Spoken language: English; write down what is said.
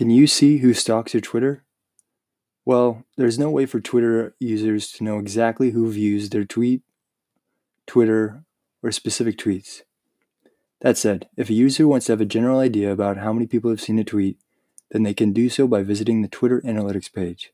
Can you see who stalks your Twitter? Well, there's no way for Twitter users to know exactly who views their tweet, Twitter, or specific tweets. That said, if a user wants to have a general idea about how many people have seen a tweet, then they can do so by visiting the Twitter Analytics page.